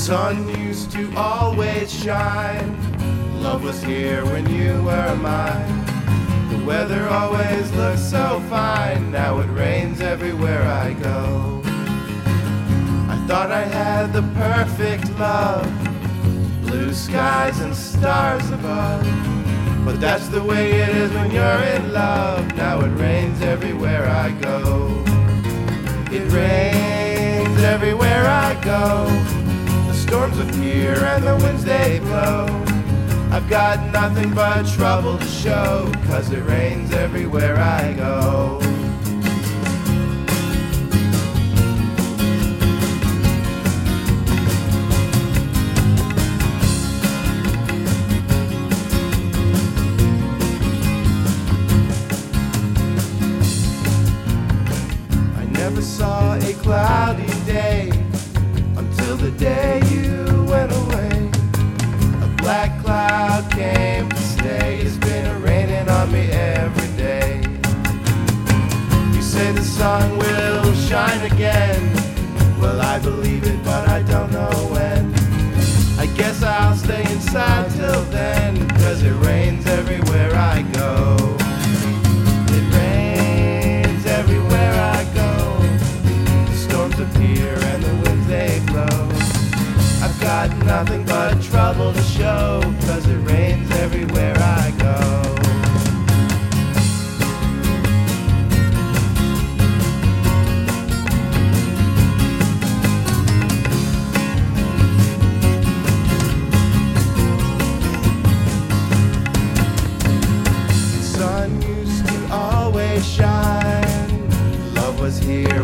sun used to always shine. Love was here when you were mine. The weather always looks so fine. Now it rains everywhere I go. I thought I had the perfect love. Blue skies and stars above. But that's the way it is when you're in love. Now it rains everywhere I go. It rains everywhere I go. Storms appear and the winds they blow. I've got nothing but trouble to show, cause it rains everywhere I go. I never saw a cloudy day believe it, but I don't know when. I guess I'll stay inside till then, cause it rains everywhere I go. It rains everywhere I go. Storms appear and the winds they blow. I've got nothing but trouble to show, cause it rains everywhere.